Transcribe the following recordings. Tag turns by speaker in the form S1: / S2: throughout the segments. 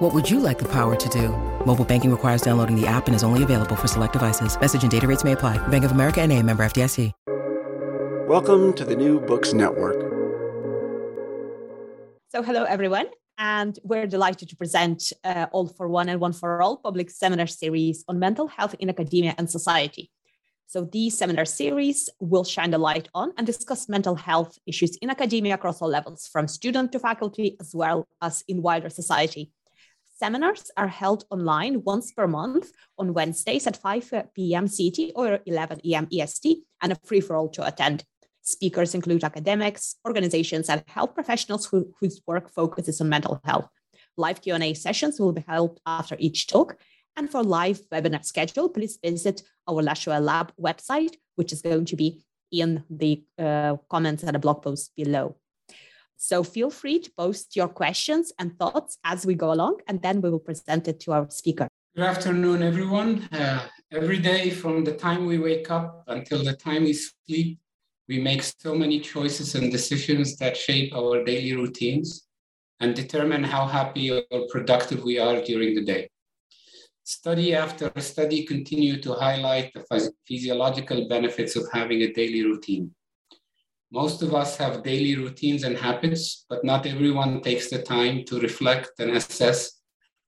S1: What would you like the power to do? Mobile banking requires downloading the app and is only available for select devices. Message and data rates may apply. Bank of America and a member FDIC.
S2: Welcome to the New Books Network.
S3: So hello, everyone. And we're delighted to present uh, All for One and One for All public seminar series on mental health in academia and society. So these seminar series will shine the light on and discuss mental health issues in academia across all levels, from student to faculty, as well as in wider society. Seminars are held online once per month on Wednesdays at 5 p.m. CT or 11 a.m. EST, and a free for all to attend. Speakers include academics, organizations, and health professionals who, whose work focuses on mental health. Live Q&A sessions will be held after each talk. And for live webinar schedule, please visit our Lashuel Lab website, which is going to be in the uh, comments and the blog post below. So feel free to post your questions and thoughts as we go along, and then we will present it to our speaker.
S4: Good afternoon, everyone. Uh, every day from the time we wake up until the time we sleep, we make so many choices and decisions that shape our daily routines and determine how happy or productive we are during the day. Study after study continue to highlight the physiological benefits of having a daily routine. Most of us have daily routines and habits, but not everyone takes the time to reflect and assess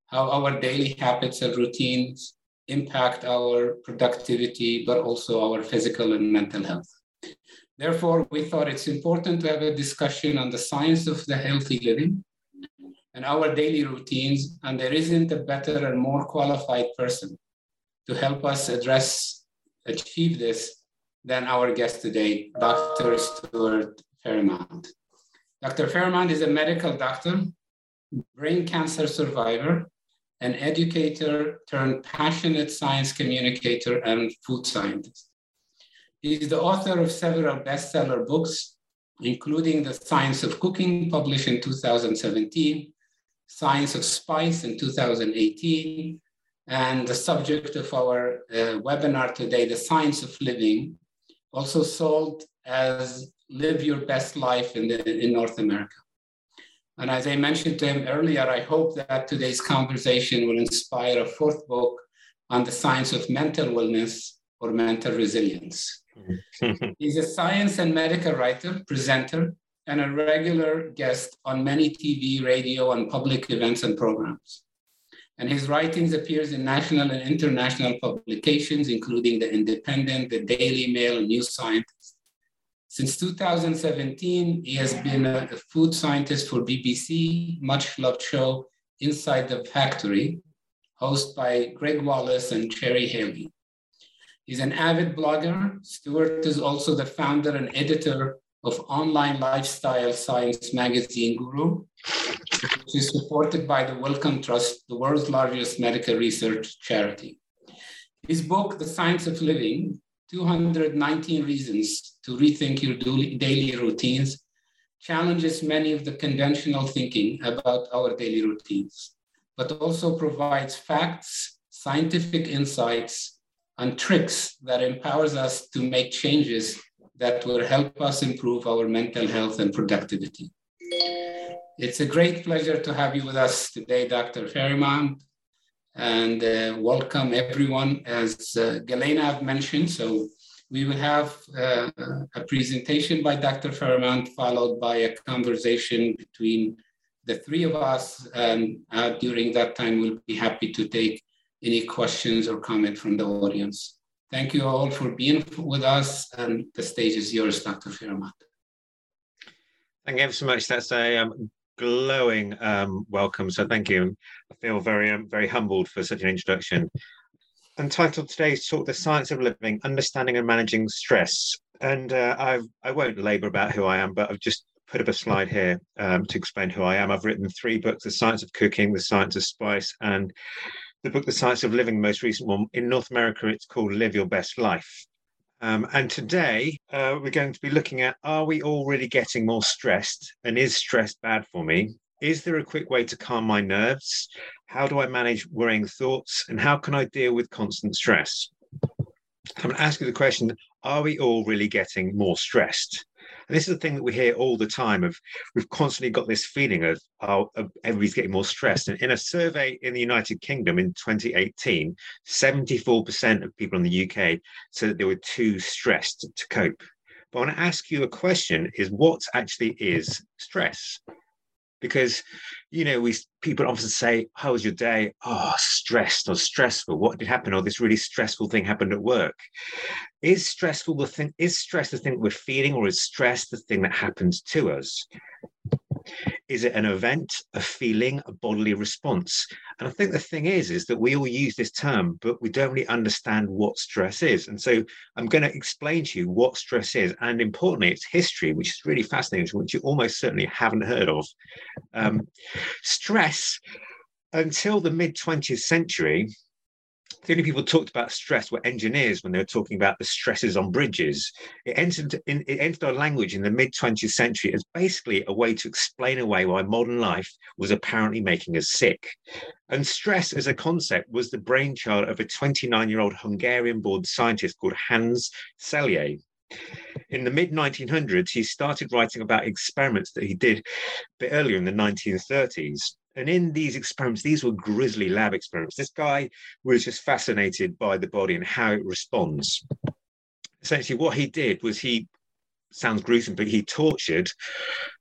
S4: how our daily habits and routines impact our productivity, but also our physical and mental health. Therefore, we thought it's important to have a discussion on the science of the healthy living and our daily routines, and there isn't a better and more qualified person to help us address, achieve this than our guest today, Dr. Stuart Farrimond. Dr. Farrimond is a medical doctor, brain cancer survivor, an educator turned passionate science communicator and food scientist. He is the author of several bestseller books, including The Science of Cooking, published in 2017, Science of Spice in 2018, and the subject of our uh, webinar today, The Science of Living, also sold as Live Your Best Life in, the, in North America. And as I mentioned to him earlier, I hope that today's conversation will inspire a fourth book on the science of mental wellness or mental resilience. He's a science and medical writer, presenter, and a regular guest on many TV, radio, and public events and programs and his writings appears in national and international publications, including The Independent, The Daily Mail, and New Scientist. Since 2017, he has been a, a food scientist for BBC, much loved show Inside the Factory, hosted by Gregg Wallace and Cherry Healey. He's an avid blogger. Stuart is also the founder and editor of online lifestyle science magazine Guru, which is supported by the Wellcome Trust, the world's largest medical research charity. His book, The Science of Living 219 Reasons to Rethink Your Daily Routines, challenges many of the conventional thinking about our daily routines, but also provides facts, scientific insights, and tricks that empowers us to make changes that will help us improve our mental health and productivity. It's a great pleasure to have you with us today, Dr. Farrimond, and uh, welcome everyone. As uh, Galina mentioned, so we will have uh, a presentation by Dr. Farrimond, followed by a conversation between the three of us. And uh, during that time, we'll be happy to take any questions or comment from the audience. Thank you all for being with us, and the stage is yours, Dr. Farrimond.
S5: Thank you so much. That's a um, glowing um, welcome. So thank you. I feel very, um, very humbled for such an introduction. Entitled today's talk, "The Science of Living: Understanding and Managing Stress." And uh, I, I won't labour about who I am, but I've just put up a slide here um, to explain who I am. I've written three books: "The Science of Cooking," "The Science of Spice," and the book The Science of Living, the most recent one. In North America, it's called Live Your Best Life. Um, and today uh, we're going to be looking at are we all really getting more stressed? And is stress bad for me? Is there a quick way to calm my nerves? How do I manage worrying thoughts? And how can I deal with constant stress? I'm going to ask you the question Are we all really getting more stressed? And this is the thing that we hear all the time of we've constantly got this feeling of, oh, everybody's getting more stressed. And in a survey in the United Kingdom in 2018, 74% of people in the UK said that they were too stressed to cope. But I want to ask you a question is what actually is stress? Because you know we people often say how was your day? Oh stressed or stressful. What did happen? Or this really stressful thing happened at work. Is stressful the thing is stress the thing we're feeling or is stress the thing that happens to us is it an event, a feeling, a bodily response? And I think the thing is, is that we all use this term, but we don't really understand what stress is. And so I'm going to explain to you what stress is, and importantly, its history, which is really fascinating, which you almost certainly haven't heard of. Um, stress, until the mid 20th century, the only people talked about stress were engineers when they were talking about the stresses on bridges. It entered in, it entered our language in the mid 20th century as basically a way to explain away why modern life was apparently making us sick. And stress as a concept was the brainchild of a 29 year old Hungarian born scientist called Hans Selye. In the mid 1900s, he started writing about experiments that he did a bit earlier in the 1930s. And in these experiments, these were grisly lab experiments. This guy was just fascinated by the body and how it responds. Essentially, what he did was he sounds gruesome, but he tortured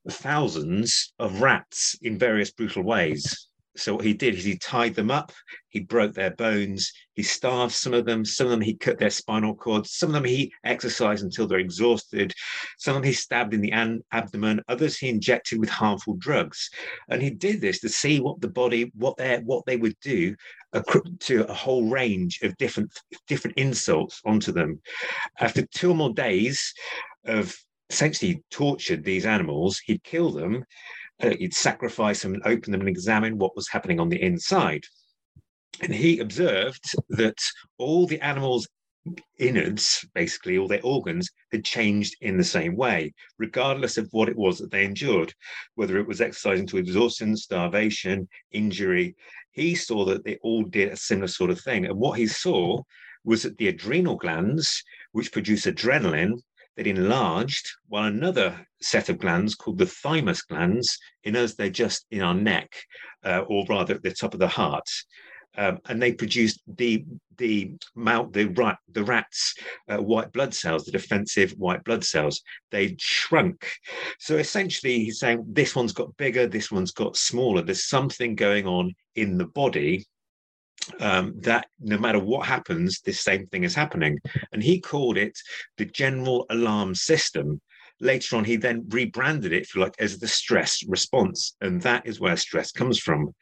S5: thousands of rats in various brutal ways so what he did is he tied them up, he broke their bones, he starved some of them, some of them he cut their spinal cords, some of them he exercised until they're exhausted, some of them he stabbed in the an- abdomen, others he injected with harmful drugs, and he did this to see what the body, what they what they would do to a whole range of different different insults onto them. After two or more days of essentially tortured these animals, he'd kill them uh, he'd sacrifice them and open them and examine what was happening on the inside. And he observed that all the animals' innards, basically all their organs, had changed in the same way, regardless of what it was that they endured, whether it was exercising to exhaustion, starvation, injury. He saw that they all did a similar sort of thing. And what he saw was that the adrenal glands, which produce adrenaline, that enlarged, while another set of glands called the thymus glands, in us, they're just in our neck, uh, or rather at the top of the heart. Um, and they produced the the mount the rat the rats uh, white blood cells, the defensive white blood cells. They shrunk. So essentially, he's saying this one's got bigger, this one's got smaller. There's something going on in the body um, that no matter what happens, this same thing is happening. And he called it the general alarm system. Later on, he then rebranded it, if you like, as the stress response. And that is where stress comes from.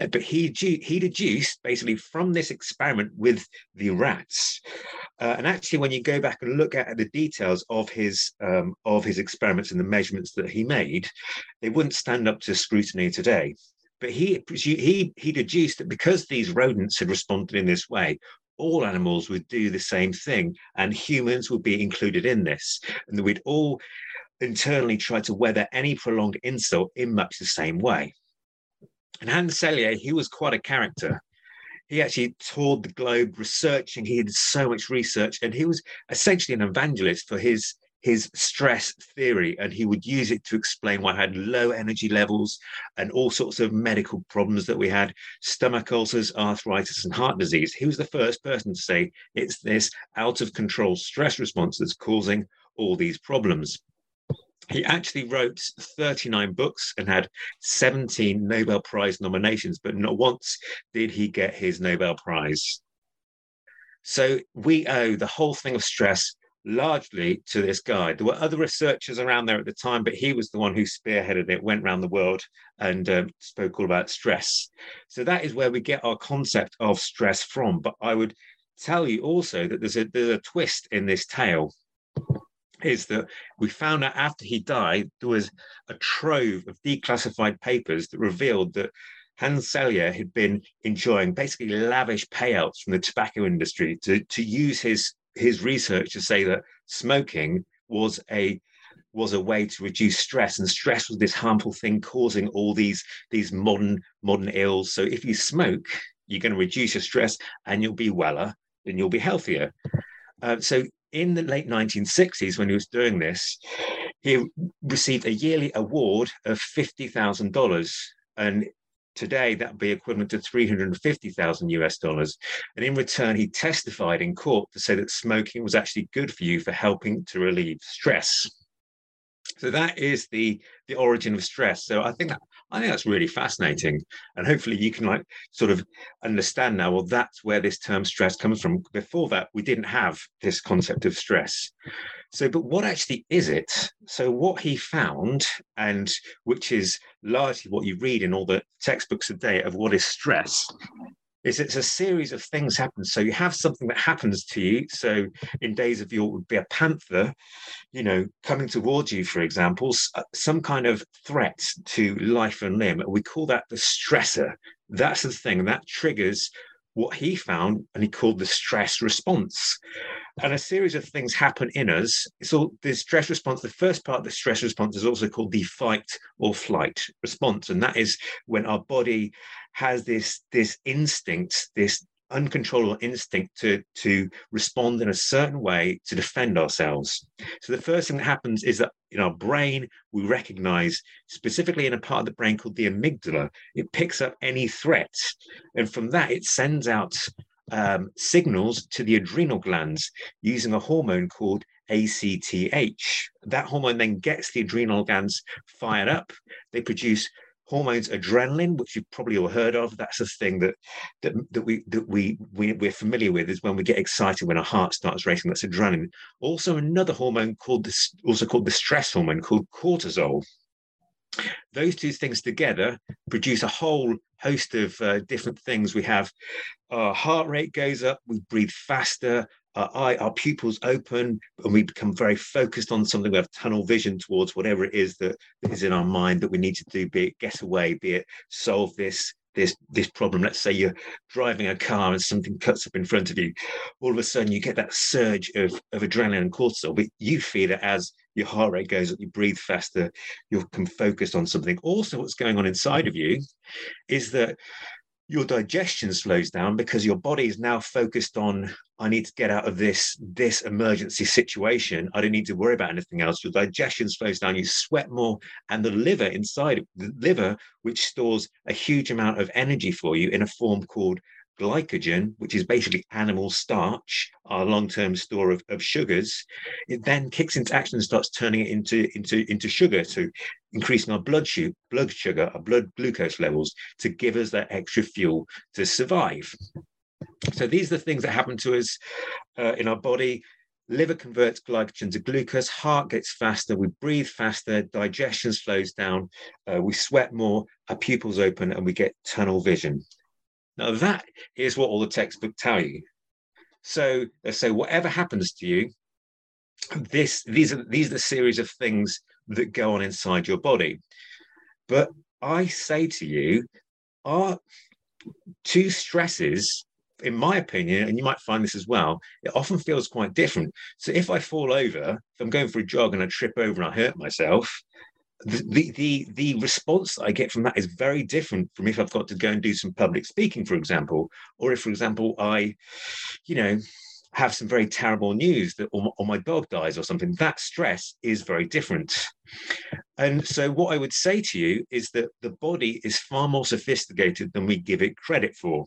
S5: Uh, but he, he deduced basically from this experiment with the rats. Uh, and actually, when you go back and look at the details of his um, of his experiments and the measurements that he made, they wouldn't stand up to scrutiny today. But he, he, he deduced that because these rodents had responded in this way, all animals would do the same thing, and humans would be included in this, and that we'd all internally try to weather any prolonged insult in much the same way. And Hans Selye, he was quite a character. He actually toured the globe researching. He did so much research, and he was essentially an evangelist for his his stress theory and he would use it to explain why I had low energy levels and all sorts of medical problems that we had stomach ulcers, arthritis, and heart disease. He was the first person to say it's this out of control stress response that's causing all these problems. He actually wrote 39 books and had 17 Nobel Prize nominations, but not once did he get his Nobel Prize. So we owe the whole thing of stress largely to this guy. There were other researchers around there at the time, but he was the one who spearheaded it, went around the world and um, spoke all about stress. So that is where we get our concept of stress from. But I would tell you also that there's a, there's a twist in this tale. Is that we found out after he died, there was a trove of declassified papers that revealed that Hans Selye had been enjoying basically lavish payouts from the tobacco industry to, to use his his research to say that smoking was a was a way to reduce stress and stress was this harmful thing causing all these these modern modern ills. So if you smoke you're going to reduce your stress and you'll be weller and you'll be healthier. Uh, so in the late 1960s when he was doing this he received a yearly award of $50000 and today that would be equivalent to 350,000 US dollars. And in return, he testified in court to say that smoking was actually good for you for helping to relieve stress. So that is the the origin of stress. So I think that I think that's really fascinating, and hopefully you can like sort of understand now. Well, that's where this term stress comes from. Before that, we didn't have this concept of stress. So, but what actually is it? So, what he found, and which is largely what you read in all the textbooks today of what is stress, is it's a series of things happen. So you have something that happens to you. So in days of yore would be a panther, you know, coming towards you, for example, uh, some kind of threat to life and limb. We call that the stressor. That's the thing that triggers what he found and he called the stress response. And a series of things happen in us. So the stress response the first part of the stress response is also called the fight or flight response. And that is when our body has this this instinct this uncontrollable instinct to to respond in a certain way to defend ourselves so the first thing that happens is that in our brain we recognize specifically in a part of the brain called the amygdala it picks up any threat and from that it sends out um, signals to the adrenal glands using a hormone called ACTH. That hormone then gets the adrenal glands fired up. They produce hormones adrenaline which you've probably all heard of. That's a thing that that, that we that we, we we're familiar with is when we get excited when our heart starts racing that's adrenaline. Also another hormone called this also called the stress hormone called cortisol. Those two things together produce a whole host of uh, different things. We have our heart rate goes up we breathe faster our eye, our pupils open, and we become very focused on something. We have tunnel vision towards whatever it is that is in our mind that we need to do, be it get away, be it solve this this this problem. Let's say you're driving a car and something cuts up in front of you. All of a sudden, you get that surge of, of adrenaline and cortisol, but you feel it as your heart rate goes up, you breathe faster, you become focused on something. Also, what's going on inside of you is that your digestion slows down because your body is now focused on i need to get out of this this emergency situation. I don't need to worry about anything else. Your digestion slows down you sweat more and the liver inside the liver which stores a huge amount of energy for you in a form called glycogen, which is basically animal starch, our long-term store of, of sugars, it then kicks into action and starts turning it into, into, into sugar, to increasing our blood, sugar, blood sugar, our blood glucose levels to give us that extra fuel to survive. So these are the things that happen to us uh, in our body. Liver converts glycogen to glucose, heart gets faster, we breathe faster, digestion slows down, uh, we sweat more, our pupils open, and we get tunnel vision. Now, that is what all the textbooks tell you. So uh, they say, whatever happens to you, this these are these are the series of things that go on inside your body. But I say to you, are two stresses, in my opinion, and you might find this as well, it often feels quite different. So if I fall over, if I'm going for a jog and I trip over and I hurt myself, the, the the response I get from that is very different from if I've got to go and do some public speaking, for example, or if, for example, I, you know, have some very terrible news that or, or my dog dies or something. That stress is very different. And so, what I would say to you is that the body is far more sophisticated than we give it credit for.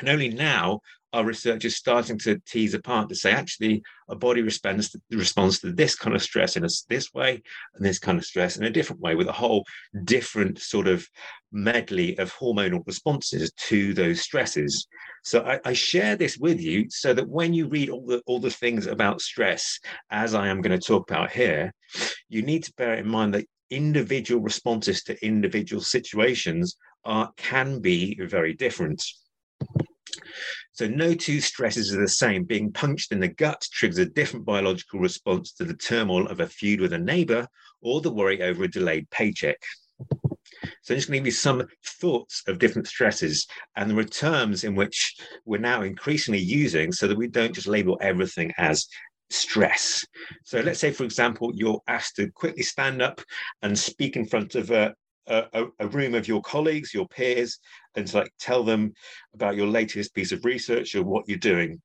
S5: And only now our research is starting to tease apart to say actually a body responds to, responds to this kind of stress in a, this way and this kind of stress in a different way with a whole different sort of medley of hormonal responses to those stresses. So I, I share this with you so that when you read all the all the things about stress as i am going to talk about here you need to bear in mind that individual responses to individual situations are can be very different so no two stresses are the same. Being punched in the gut triggers a different biological response to the turmoil of a feud with a neighbor or the worry over a delayed paycheck. So I'm just going to give you some thoughts of different stresses. And there are terms in which we're now increasingly using so that we don't just label everything as stress. So let's say, for example, you're asked to quickly stand up and speak in front of a, a, a, room of your colleagues, your peers, and to like tell them about your latest piece of research or what you're doing.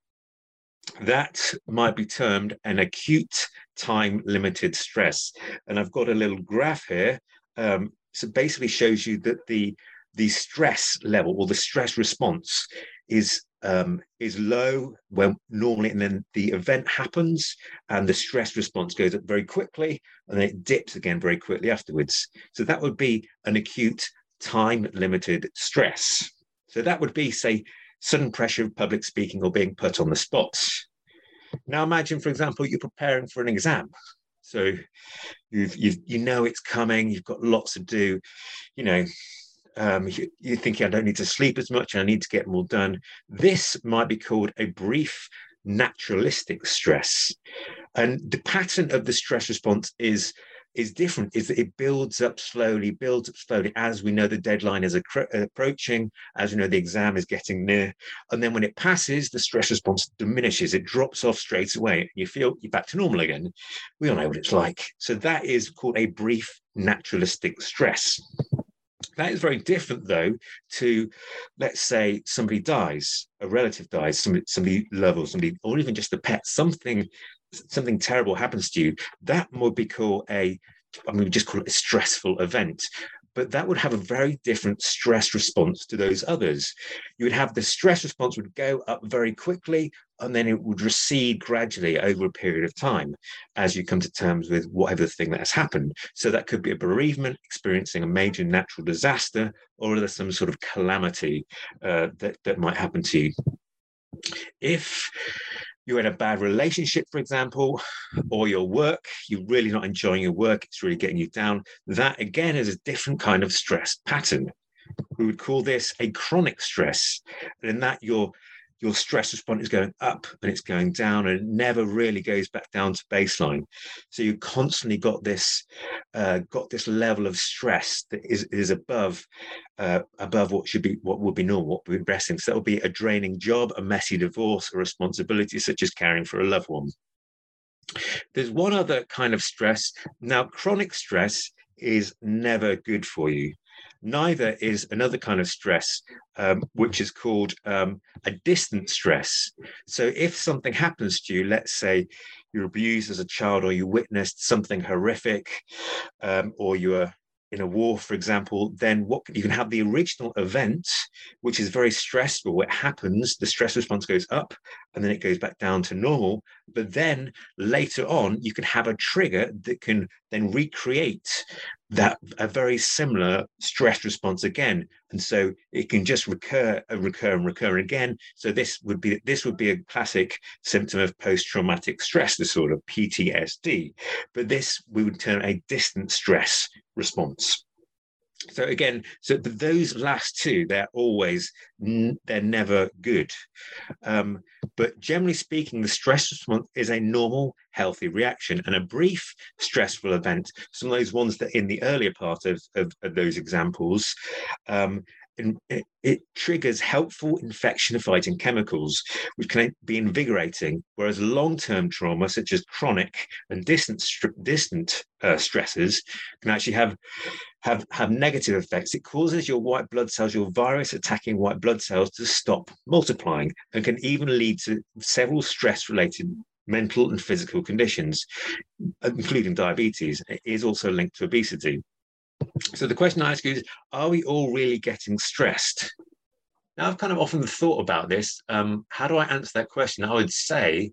S5: That might be termed an acute time limited stress. And I've got a little graph here. Um, so basically shows you that the the stress level or the stress response is um, is low when normally, and then the event happens, and the stress response goes up very quickly, and then it dips again very quickly afterwards. So that would be an acute time limited stress. So that would be, say, sudden pressure of public speaking or being put on the spot. Now imagine, for example, you're preparing for an exam. So you've, you've you know it's coming, you've got lots to do, you know, um, you, you're thinking, I don't need to sleep as much, I need to get more done. This might be called a brief naturalistic stress. And the pattern of the stress response is is different is that it builds up slowly, builds up slowly as we know the deadline is approaching, as we know the exam is getting near. And then when it passes, the stress response diminishes, it drops off straight away. You feel you're back to normal again. We all know what it's like. So that is called a brief naturalistic stress. That is very different, though, to let's say somebody dies, a relative dies, somebody, somebody loved, or somebody, or even just a pet, something, something terrible happens to you. That would be called a, I mean, we just call it a stressful event but that would have a very different stress response to those others. You would have the stress response would go up very quickly and then it would recede gradually over a period of time as you come to terms with whatever thing that has happened. So that could be a bereavement, experiencing a major natural disaster, or there's some sort of calamity uh, that, that might happen to you. If you're in a bad relationship, for example, or your work, you're really not enjoying your work, it's really getting you down. That again is a different kind of stress pattern. We would call this a chronic stress. And in that you're your stress response is going up and it's going down and it never really goes back down to baseline. So you constantly got this uh, got this level of stress that is is above uh, above what should be what would be normal what would be resting. So that would be a draining job a messy divorce a responsibility such as caring for a loved one. There's one other kind of stress. Now chronic stress is never good for you Neither is another kind of stress, um, which is called um, a distant stress. So if something happens to you, let's say you're abused as a child or you witnessed something horrific um, or you are in a war, for example, then what you can have the original event, which is very stressful. It happens, the stress response goes up, and then it goes back down to normal. But then later on, you can have a trigger that can then recreate that a very similar stress response again. And so it can just recur and recur and recur again. So this would be this would be a classic symptom of post-traumatic stress disorder ptsd but this we would term a distant stress response so again so those last two they're always they're never good. Um, but generally speaking the stress response is a normal healthy reaction and a brief stressful event some of those ones that in the earlier part of, of, of those examples um, it, it, triggers helpful infection fighting chemicals, which can be invigorating, whereas long term trauma, such as chronic and distant, distant uh, stresses, can actually have, have, have negative effects. It causes your white blood cells, your virus attacking white blood cells, to stop multiplying and can even lead to several stress related mental and physical conditions, including diabetes. It is also linked to obesity. So the question I ask you is, are we all really getting stressed? Now, I've kind of often thought about this. Um, how do I answer that question? I would say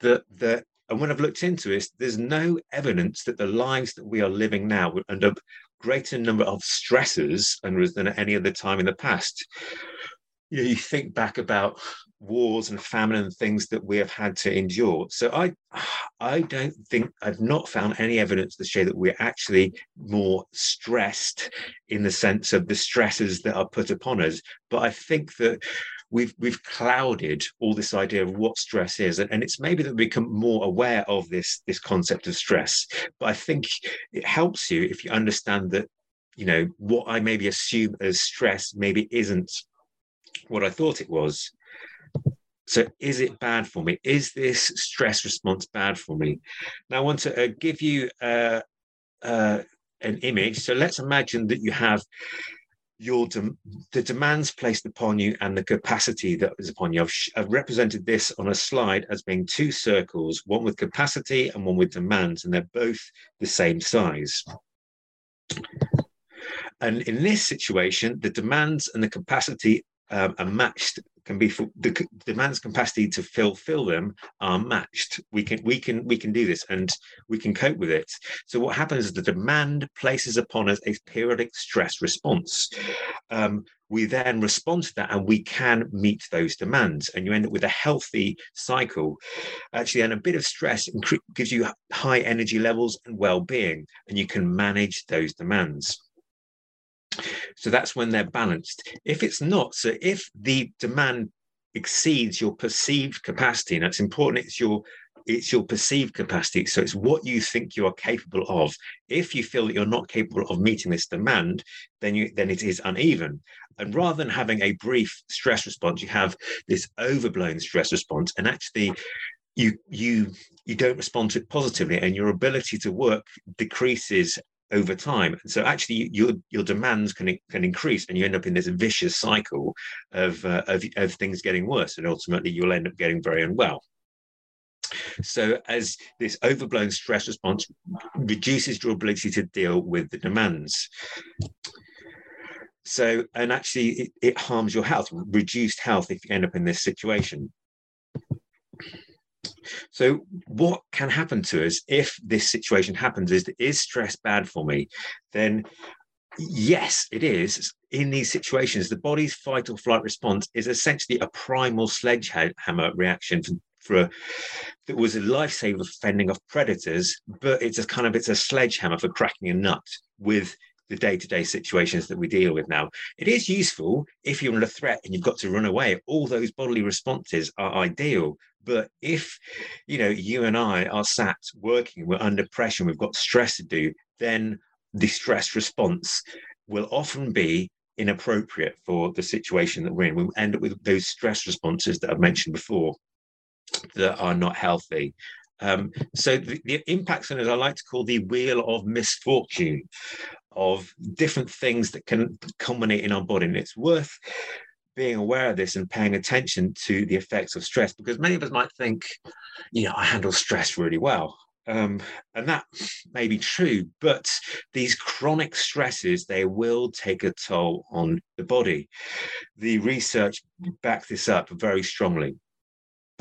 S5: that, that, and when I've looked into it, there's no evidence that the lives that we are living now are under greater number of stresses than at any other time in the past. You know, you think back about wars and famine and things that we have had to endure. So I I don't think I've not found any evidence to show that we're actually more stressed in the sense of the stresses that are put upon us. But I think that we've we've clouded all this idea of what stress is and, and it's maybe that we become more aware of this this concept of stress. But i think it helps you if you understand that you know what i maybe assume as stress maybe isn't what i thought it was. So is it bad for me? Is this stress response bad for me? Now i want to uh, give you uh, uh, an image. So let's imagine that you have your de- the demands placed upon you and the capacity that is upon you. I've, sh- I've, represented this on a slide as being two circles, one with capacity and one with demands, and they're both the same size. And in this situation, the demands and the capacity um, are matched can be the demands capacity to fulfill them are matched. We can we can we can do this and we can cope with it. So what happens is the demand places upon us a periodic stress response. Um, we then respond to that and we can meet those demands and you end up with a healthy cycle. Actually and a bit of stress gives you high energy levels and well-being and you can manage those demands so that's when they're balanced. If it's not, so if the demand exceeds your perceived capacity, and that's important, it's your it's your perceived capacity. So it's what you think you are capable of. If you feel that you're not capable of meeting this demand, then you then it is uneven. And rather than having a brief stress response, you have this overblown stress response. And actually you you you don't respond to it positively and your ability to work decreases over time. And so actually your your demands can can increase and you end up in this vicious cycle of, uh, of, of things getting worse and ultimately you'll end up getting very unwell. So as this overblown stress response reduces your ability to deal with the demands. So, and actually it, it harms your health, reduced health if you end up in this situation. So, what can happen to us if this situation happens? Is is stress bad for me? Then, yes, it is. In these situations, the body's fight or flight response is essentially a primal sledgehammer reaction for, for a, that was a lifesaver for fending off predators, but it's a kind of it's a sledgehammer for cracking a nut with the day-to-day situations that we deal with now. It is useful if you're under threat and you've got to run away. All those bodily responses are ideal. But if you know you and I are sat working, we're under pressure, we've got stress to do, then the stress response will often be inappropriate for the situation that we're in. We end up with those stress responses that I've mentioned before that are not healthy. Um, so the, the impacts on it, I like to call the wheel of misfortune of different things that can culminate in our body. And it's worth being aware of this and paying attention to the effects of stress because many of us might think, you know, I handle stress really well. Um, and that may be true, but these chronic stresses, they will take a toll on the body. The research backs this up very strongly.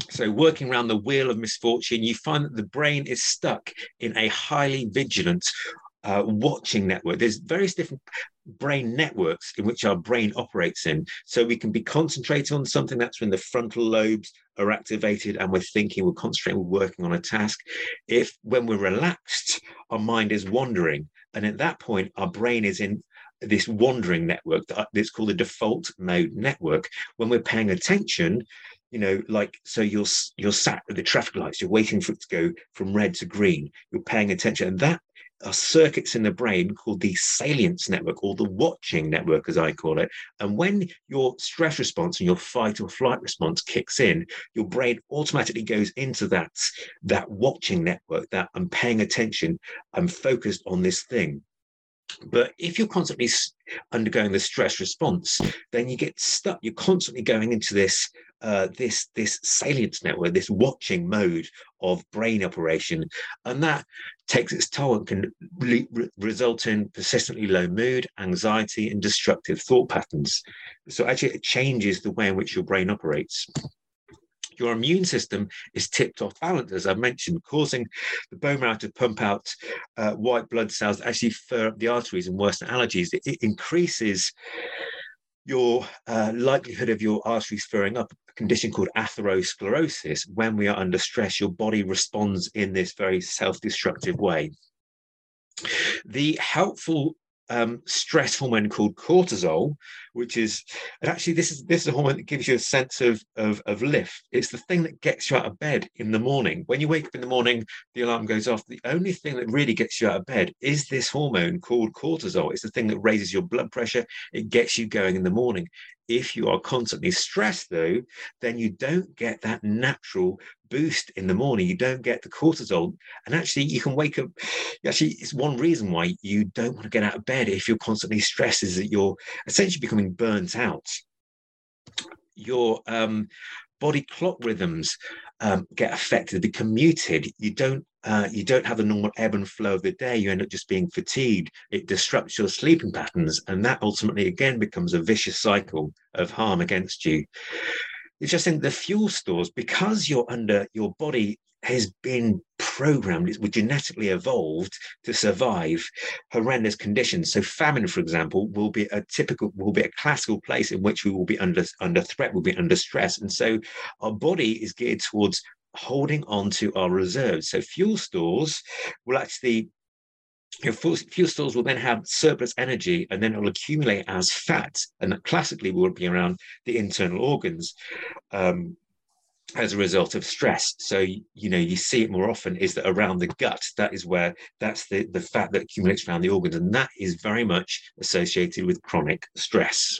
S5: So, working around the wheel of misfortune, you find that the brain is stuck in a highly vigilant uh, watching network. There's various different brain networks in which our brain operates in. So we can be concentrating on something that's when the frontal lobes are activated and we're thinking, we're concentrating, we're working on a task. If when we're relaxed, our mind is wandering. And at that point, our brain is in this wandering network that's called the default mode network. When we're paying attention, you know, like so you're you're sat at the traffic lights, you're waiting for it to go from red to green, you're paying attention, and that are circuits in the brain called the salience network or the watching network, as I call it. And when your stress response and your fight or flight response kicks in, your brain automatically goes into that, that watching network that I'm paying attention, I'm focused on this thing. But if you're constantly undergoing the stress response, then you get stuck. You're constantly going into this uh, this this salience network, this watching mode of brain operation, and that takes its toll and can re- result in persistently low mood, anxiety, and destructive thought patterns. So actually, it changes the way in which your brain operates your immune system is tipped off balance, as I mentioned, causing the bone marrow to pump out uh, white blood cells actually fur up the arteries and worsen allergies. It, it increases your uh, likelihood of your arteries furring up, a condition called atherosclerosis. When we are under stress, your body responds in this very self destructive way. The helpful um, stress hormone called cortisol, which is actually this is this is a hormone that gives you a sense of, of of lift. It's the thing that gets you out of bed in the morning. When you wake up in the morning, the alarm goes off. The only thing that really gets you out of bed is this hormone called cortisol. It's the thing that raises your blood pressure. It gets you going in the morning. If you are constantly stressed, though, then you don't get that natural boost in the morning. You don't get the cortisol. And actually, you can wake up. Actually, it's one reason why you don't want to get out of bed if you're constantly stressed, is that you're essentially becoming burnt out. Your um, body clock rhythms um, get affected, become muted. You don't uh, you don't have the normal ebb and flow of the day. You end up just being fatigued. It disrupts your sleeping patterns, and that ultimately again becomes a vicious cycle of harm against you. It's just in the fuel stores because you're under your body has been programmed, it's genetically evolved to survive horrendous conditions. So famine, for example, will be a typical, will be a classical place in which we will be under under threat, will be under stress. And so our body is geared towards holding on to our reserves. So fuel stores will actually your fuel stores will then have surplus energy and then it will accumulate as fat. And that classically will be around the internal organs um, as a result of stress. So you know you see it more often is that around the gut that is where that's the the fat that accumulates around the organs. And that is very much associated with chronic stress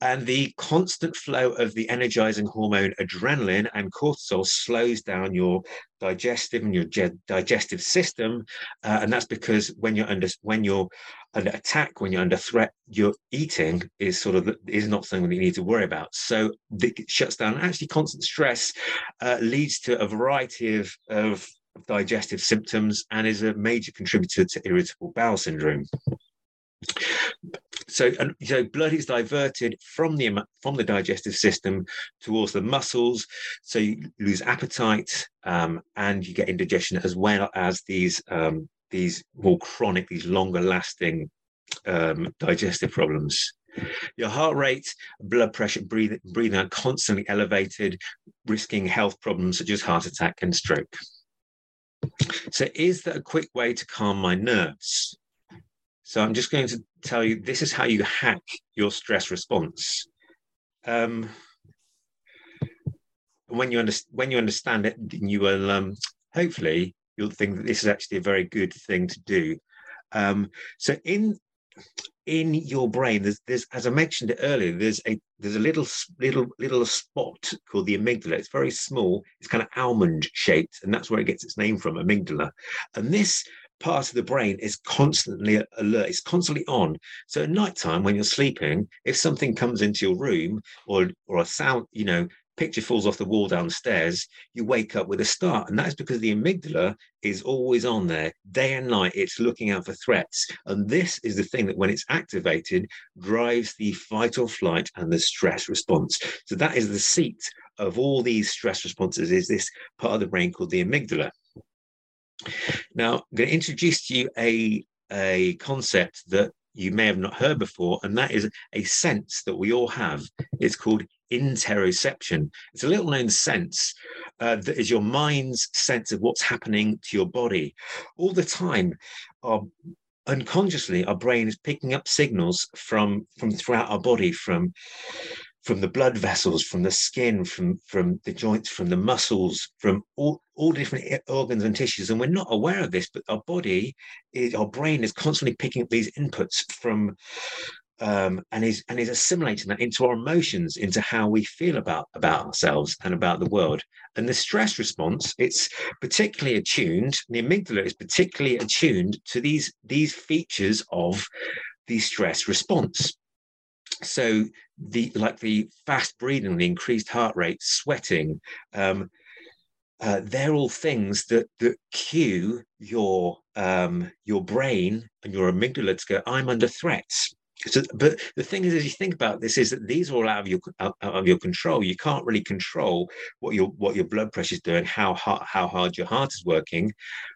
S5: and the constant flow of the energizing hormone adrenaline and cortisol slows down your digestive and your digestive system uh, and that's because when you're under when you're under attack when you're under threat your eating is sort of is not something that you need to worry about. So it shuts down. Actually constant stress uh, leads to a variety of, of digestive symptoms and is a major contributor to irritable bowel syndrome so, so blood is diverted from the from the digestive system towards the muscles. So you lose appetite um, and you get indigestion as well as these um, these more chronic, these longer lasting um, digestive problems. Your heart rate, blood pressure, breathing, breathing are constantly elevated, risking health problems such as heart attack and stroke. So, is there a quick way to calm my nerves? So I'm just going to tell you this is how you hack your stress response. Um, when you understand when you understand it, you will um, hopefully you'll think that this is actually a very good thing to do. Um, so in in your brain, there's, there's as I mentioned earlier, there's a there's a little little little spot called the amygdala. It's very small. It's kind of almond shaped, and that's where it gets its name from, amygdala. And this part of the brain is constantly alert, it's constantly on. So at night time, when you're sleeping, if something comes into your room or or a sound, you know, picture falls off the wall downstairs, you wake up with a start. And that's because the amygdala is always on there day and night. It's looking out for threats. And this is the thing that when it's activated, drives the fight or flight and the stress response. So that is the seat of all these stress responses, is this part of the brain called the amygdala. Now, I'm going to introduce to you a, a concept that you may have not heard before, and that is a sense that we all have. It's called interoception. It's a little known sense uh, that is your mind's sense of what's happening to your body. All the time, our unconsciously, our brain is picking up signals from from throughout our body, from from the blood vessels, from the skin, from from the joints, from the muscles, from all, all different organs and tissues. And we're not aware of this, but our body is our brain is constantly picking up these inputs from um, and is and is assimilating that into our emotions, into how we feel about about ourselves and about the world. And the stress response, it's particularly attuned. The amygdala is particularly attuned to these these features of the stress response. So the like the fast breathing, the increased heart rate, sweating, um, uh, they're all things that that cue your um, your brain and your amygdala to go, I'm under threat. So, but the thing is, as you think about this, is that these are all out of your out, of your control. You can't really control what your what your blood pressure is doing, how hard, how hard your heart is working.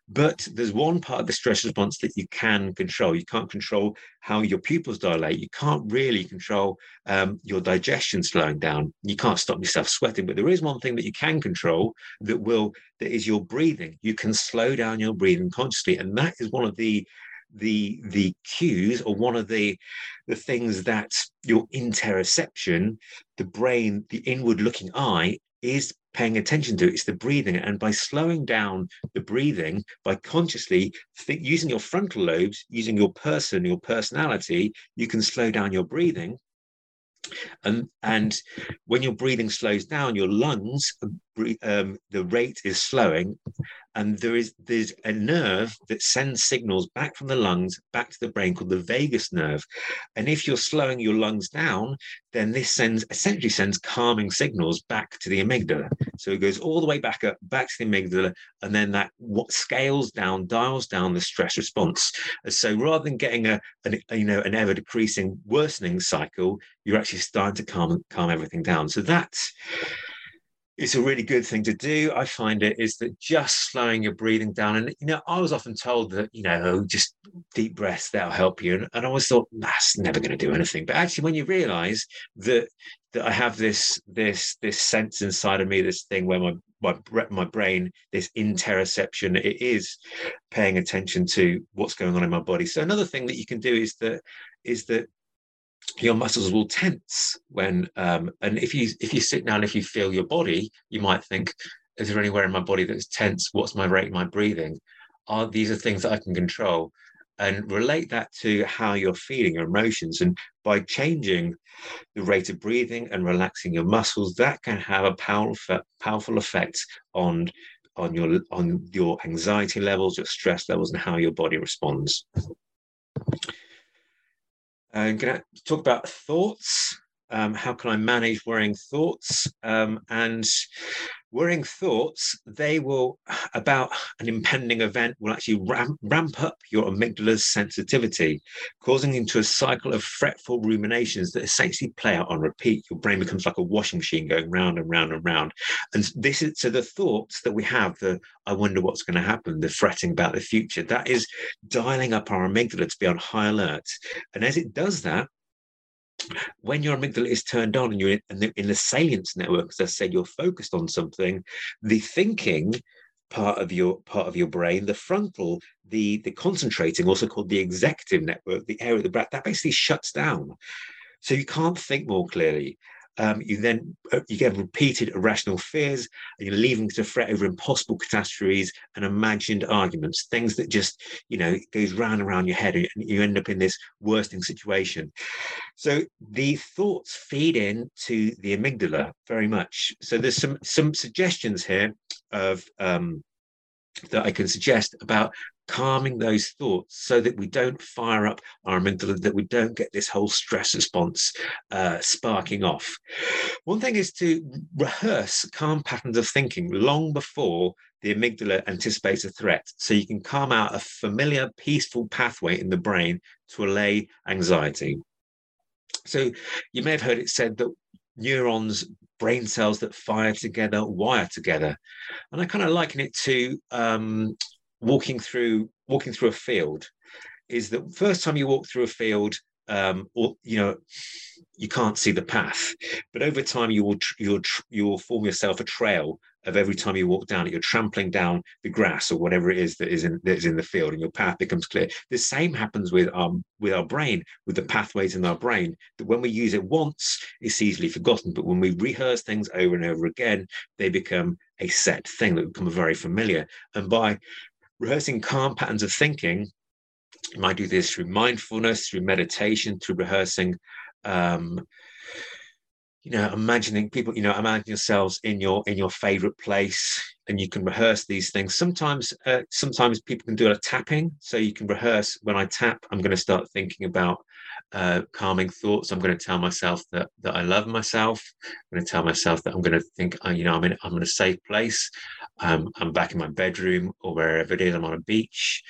S5: But there's one part of the stress response that you can control. You can't control how your pupils dilate. You can't really control um, your digestion slowing down. You can't stop yourself sweating. But there is one thing that you can control that will that is your breathing. You can slow down your breathing consciously, and that is one of the the the cues or one of the the things that your interoception, the brain, the inward looking eye is paying attention to. It's the breathing. And by slowing down the breathing by consciously using your frontal lobes using your person your personality you can slow down your breathing. And and when your breathing slows down your lungs um, the rate is slowing and there is there's a nerve that sends signals back from the lungs back to the brain called the vagus nerve. And if you're slowing your lungs down then this sends essentially sends calming signals back to the amygdala. So it goes all the way back up back to the amygdala and then that what scales down dials down the stress response. So rather than getting a, an, a you know an ever decreasing worsening cycle you're actually starting to calm calm everything down. So that's it's a really good thing to do. I find it is that just slowing your breathing down. And, you know, I was often told that, you know, oh, just deep breaths, that'll help you. And, and I always thought, that's never going to do anything. But actually, when you realize that, that I have this, this, this sense inside of me, this thing where my, my, my brain, this interoception, it is paying attention to what's going on in my body. So another thing that you can do is that, is that your muscles will tense when um, and if you if you sit down if you feel your body you might think is there anywhere in my body that's tense? What's my rate my breathing? Are these are things that i can control and relate that to how you're feeling your emotions. And by changing the rate of breathing and relaxing your muscles that can have a powerful powerful effect on on your on your anxiety levels your stress levels and how your body responds I'm going to talk about thoughts. Um, how can I manage worrying thoughts? Um, and worrying thoughts, they will, about an impending event, will actually ramp, ramp up your amygdala's sensitivity, causing into a cycle of fretful ruminations that essentially play out on repeat. Your brain becomes like a washing machine going round and round and round. And this is so the thoughts that we have, the I wonder what's going to happen, the fretting about the future, that is dialing up our amygdala to be on high alert. And as it does that, when your amygdala is turned on and you're in the, in the salience network, as I said, you're focused on something, the thinking part of your part of your brain, the frontal, the the concentrating, also called the executive network, the area of the brain, that basically shuts down. So you can't think more clearly um, you then uh, you get repeated irrational fears and you're leaving to fret over impossible catastrophes and imagined arguments things that just you know goes round around your head and you end up in this worsting situation. So the thoughts feed in to the amygdala very much. So there's some some suggestions here of um, that I can suggest about calming those thoughts so that we don't fire up our amygdala, that we don't get this whole stress response uh, sparking off. One thing is to rehearse calm patterns of thinking long before the amygdala anticipates a threat. So you can calm out a familiar, peaceful pathway in the brain to allay anxiety. So you may have heard it said that neurons brain cells that fire together wire together. And i kind of liken it to um, walking through walking through a field is that first time you walk through a field um, or you know you can't see the path but over time you will you'll you will form yourself a trail of every time you walk down it you're trampling down the grass or whatever it is that is in that is in the field and your path becomes clear the same happens with um with our brain with the pathways in our brain that when we use it once it's easily forgotten but when we rehearse things over and over again they become a set thing that become very familiar and by rehearsing calm patterns of thinking. You might do this through mindfulness, through meditation, through rehearsing. Um, you know, imagining people, you know, imagine yourselves in your in your favorite place, and you can rehearse these things. Sometimes, uh, sometimes people can do a tapping, so you can rehearse. When I tap, I'm going to start thinking about uh, calming thoughts. I'm going to tell myself that that I love myself. I'm going to tell myself that I'm going to think, uh, you know, I'm in I'm in a safe place. Um, I'm back in my bedroom or wherever it is. I'm on a beach,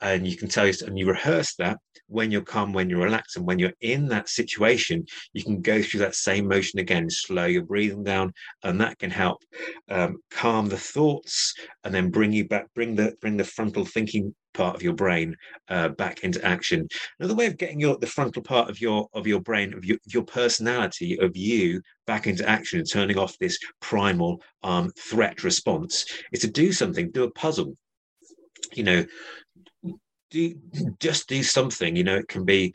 S5: and you can tell you and you rehearse that when you're calm, when you're relaxed, and when you're in that situation, you can go through that same motion again. Slow your breathing down, and that can help um, calm the thoughts and then bring you back, bring the bring the frontal thinking part of your brain uh, back into action. Another way of getting your the frontal part of your of your brain of your, your personality of you back into action and turning off this primal um, threat response is to do something, do a puzzle. You know, do just do something. You know, it can be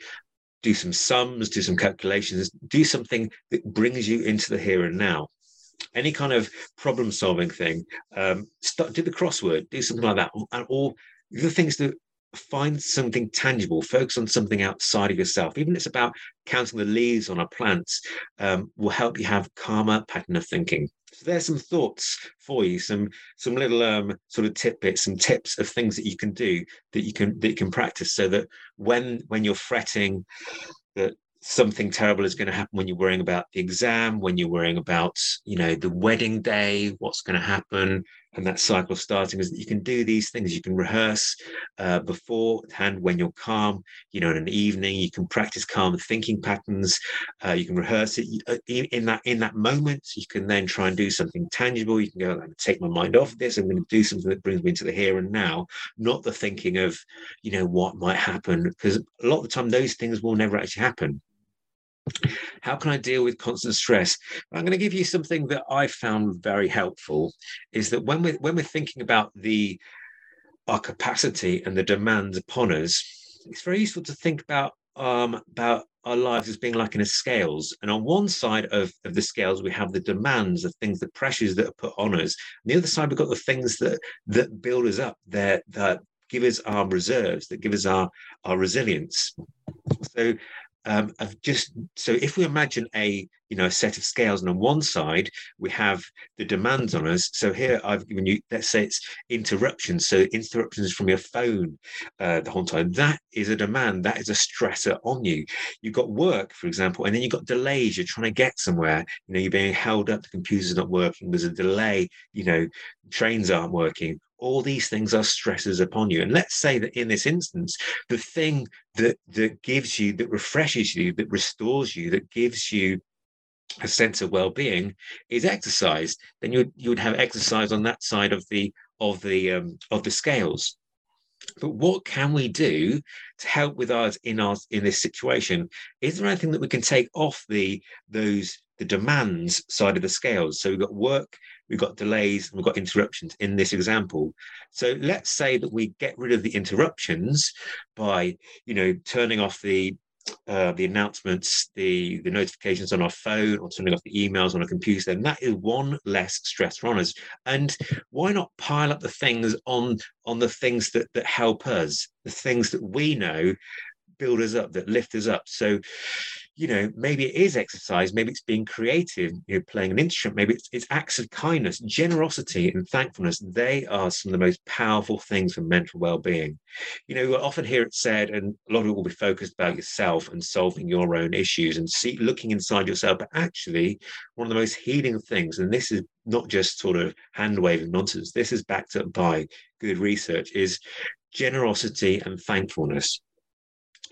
S5: do some sums, do some calculations, do something that brings you into the here and now. Any kind of problem solving thing, um, start do the crossword, do something like that, and all the things that find something tangible, focus on something outside of yourself. Even if it's about counting the leaves on a plant, um, will help you have calmer pattern of thinking. So there's some thoughts for you, some some little um, sort of tidbits, some tips of things that you can do that you can that you can practice, so that when when you're fretting that something terrible is going to happen when you're worrying about the exam, when you're worrying about, you know, the wedding day, what's going to happen, and that cycle starting is that you can do these things. You can rehearse uh, beforehand when you're calm, you know, in an evening, you can practice calm thinking patterns. Uh, you can rehearse it uh, in that in that moment. You can then try and do something tangible. You can go, I'm going to take my mind off this. I'm going to do something that brings me into the here and now, not the thinking of, you know, what might happen. Because a lot of the time, those things will never actually happen. How can I deal with constant stress? I'm going to give you something that I found very helpful is that when we're when we're thinking about the our capacity and the demands upon us, it's very useful to think about um, about our lives as being like in a scales. And on one side of, of the scales, we have the demands, the things, the pressures that are put on us. On the other side, we've got the things that that build us up, that that give us our reserves, that give us our our resilience. So um, of just so if we imagine a you know a set of scales and on one side we have the demands on us so here i've given you let's say it's interruptions so interruptions from your phone uh, the whole time that is a demand that is a stressor on you. You've got work for example and then you've got delays you're trying to get somewhere you know you're being held up the computer's not working there's a delay you know trains aren't working all these things are stresses upon you. And let's say that in this instance, the thing that that gives you, that refreshes you, that restores you, that gives you a sense of well-being is exercise. Then you you would have exercise on that side of the of the um, of the scales. But what can we do to help with us in our in this situation? Is there anything that we can take off the those the demands side of the scales? So we've got work we've got delays, and we've got interruptions in this example. So let's say that we get rid of the interruptions by, you know, turning off the uh, the announcements, the the notifications on our phone, or turning off the emails on a computer, then that is one less stress on us. And why not pile up the things on on the things that that help us, the things that we know build us up, that lift us up. So you know, maybe it is exercise, maybe it's being creative, you know, playing an instrument, maybe it's, it's acts of kindness, generosity, and thankfulness. They are some of the most powerful things for mental well-being. You know, we often hear it said, and a lot of it will be focused about yourself and solving your own issues and see looking inside yourself. But actually, one of the most healing things, and this is not just sort of hand waving nonsense, this is backed up by good research, is generosity and thankfulness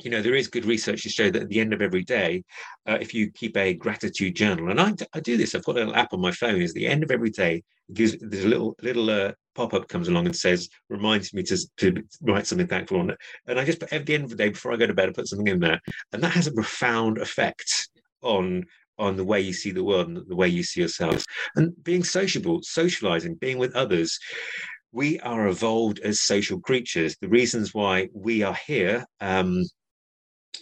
S5: you know, there is good research to show that at the end of every day, uh, if you keep a gratitude journal, and I, I do this, I've got a little app on my phone, is the end of every day, gives there's a little little uh, pop-up comes along and says, reminds me to, to write something thankful on it. And I just put at the end of the day, before I go to bed, I put something in there. And that has a profound effect on on the way you see the world and the way you see yourself. And being sociable, socializing, being with others, we are evolved as social creatures. The reasons why we are here um,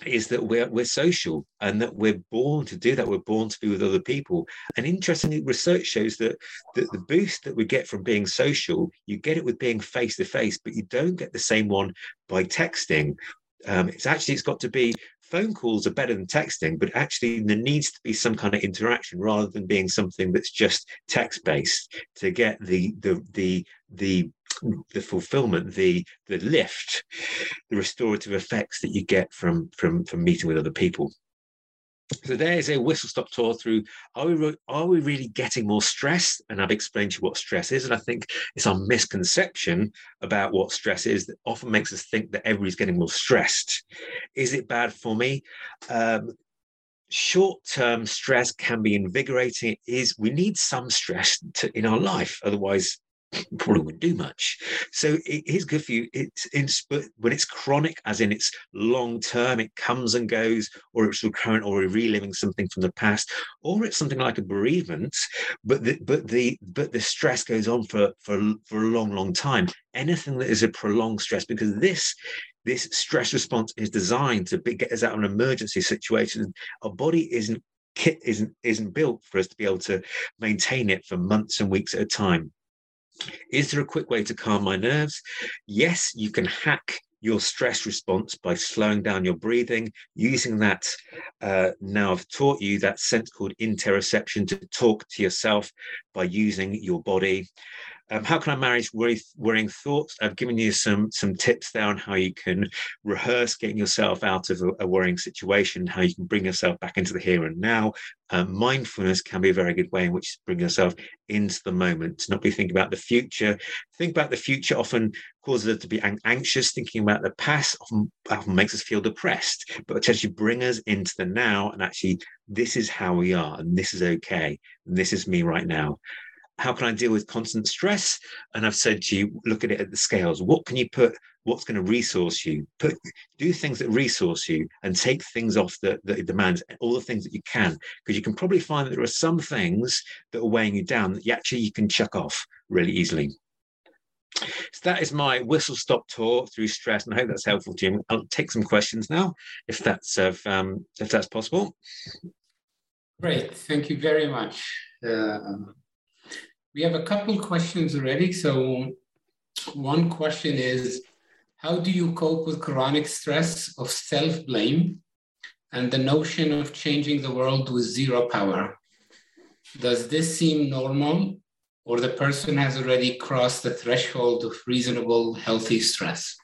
S5: is that we're we're social and that we're born to do that. We're born to be with other people. And interestingly, research shows that, that the boost that we get from being social, you get it with being face to face, but you don't get the same one by texting. Um, it's actually it's got to be phone calls are better than texting, but actually there needs to be some kind of interaction rather than being something that's just text based to get the the the the the fulfillment, the the lift, the restorative effects that you get from from from meeting with other people. So there's a whistle stop tour through are we are we really getting more stress? And I've explained to you what stress is, and I think it's our misconception about what stress is that often makes us think that everybody's getting more stressed. Is it bad for me? Um, short-term stress can be invigorating. It is we need some stress to, in our life, otherwise probably wouldn't do much. So it is good for you. It's, but when it's chronic, as in it's long term, it comes and goes, or it's recurrent, or reliving something from the past, or it's something like a bereavement, but the but the but the stress goes on for for for a long, long time. Anything that is a prolonged stress, because this this stress response is designed to get us out of an emergency situation. Our body isn't kit isn't isn't built for us to be able to maintain it for months and weeks at a time. Is there a quick way to calm my nerves? Yes, you can hack your stress response by slowing down your breathing, using that. Uh, now I've taught you that sense called interoception to talk to yourself by using your body. Um, how can I manage worry, worrying thoughts? I've given you some some tips there on how you can rehearse getting yourself out of a, a worrying situation, how you can bring yourself back into the here and now. Um, mindfulness can be a very good way in which to bring yourself into the moment, to not be thinking about the future. Think about the future often causes us to be anxious. Thinking about the past often, often makes us feel depressed, but actually bring us into the now and actually this is how we are and this is okay and this is me right now how can I deal with constant stress? And I've said to you, look at it at the scales. What can you put? What's going to resource you? Put do things that resource you and take things off that, that demands, all the things that you can. Because you can probably find that there are some things that are weighing you down that you actually you can chuck off really easily. So that is my whistle stop tour through stress, and I hope that's helpful to you. I'll take some questions now, if that's uh, um, if that's possible.
S4: Great, thank you very much. Uh, we have a couple questions already. So one question is, how do you cope with chronic stress of self-blame and the notion of changing the world with zero power? Does this seem normal or the person has already crossed the threshold of reasonable, healthy stress?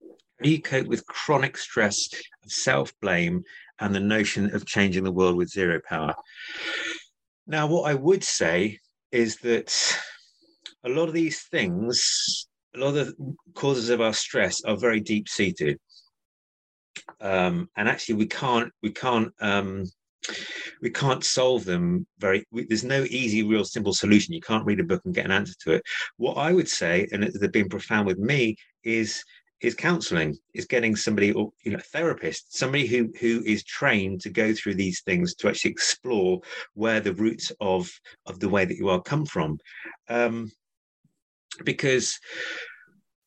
S5: How do you cope with chronic stress of self-blame and the notion of changing the world with zero power? Now, what I would say is that a lot of these things, a lot of the causes of our stress are very deep seated. Um, and actually, we can't, we can't, um, we can't solve them very we, there's no easy real simple solution you can't read a book and get an answer to it what i would say and they've been profound with me is is counseling is getting somebody or you know a therapist somebody who who is trained to go through these things to actually explore where the roots of of the way that you are come from um because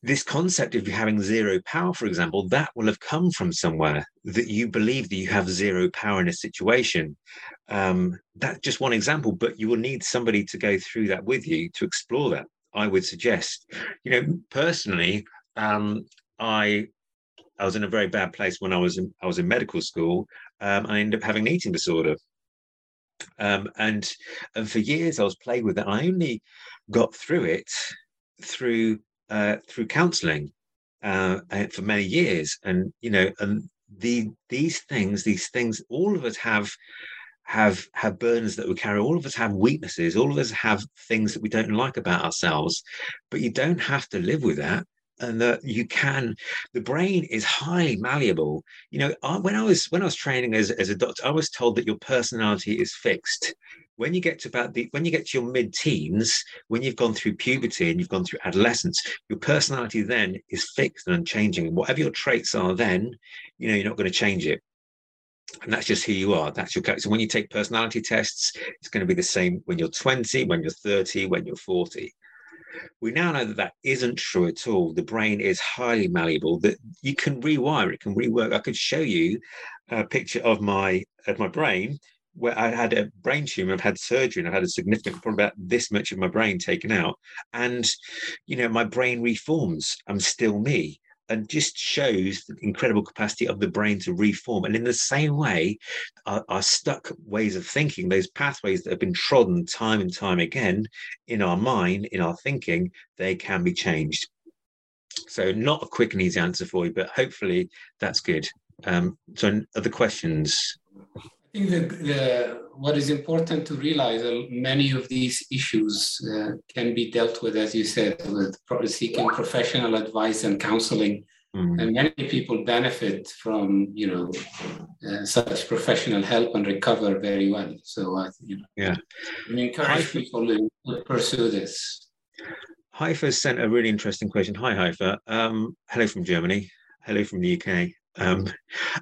S5: this concept of having zero power, for example, that will have come from somewhere that you believe that you have zero power in a situation. Um, that's just one example, but you will need somebody to go through that with you to explore that. I would suggest, you know, personally, um, I I was in a very bad place when I was in I was in medical school. Um, I ended up having an eating disorder, um, and and for years I was plagued with it. I only got through it through uh, through counselling uh, for many years, and you know, and the these things, these things, all of us have have have burdens that we carry. All of us have weaknesses. All of us have things that we don't like about ourselves. But you don't have to live with that and that you can the brain is highly malleable. You know I, when i was when i was training as, as a doctor i was told that your personality is fixed. When you get to about the when you get to your mid-teens when you've gone through puberty and you've gone through adolescence your personality then is fixed and unchanging. Whatever your traits are then you know you're not going to change it. And that's just who you are. That's your character. So when you take personality tests it's going to be the same when you're 20 when you're 30 when you're 40 we now know that that isn't true at all. The brain is highly malleable. That you can rewire it, can rework. I could show you a picture of my of my brain where I had a brain tumor. I've had surgery, and I've had a significant, probably about this much of my brain taken out. And you know, my brain reforms. I'm still me and just shows the incredible capacity of the brain to reform. And in the same way, our, our, stuck ways of thinking, those pathways that have been trodden time and time again in our mind, in our thinking, they can be changed. So, not a quick and easy answer for you, but hopefully that's good. Um, so, other questions?
S4: I think the, what is important to realize uh, many of these issues uh, can be dealt with, as you said, with seeking professional advice and counseling. Mm. And many people benefit from, you know, uh, such professional help and recover very well. So, uh, you know,
S5: yeah,
S4: I encourage people to pursue this.
S5: Haifa sent a really interesting question. Hi, Haifa. Um, hello from Germany. Hello from the UK. Um,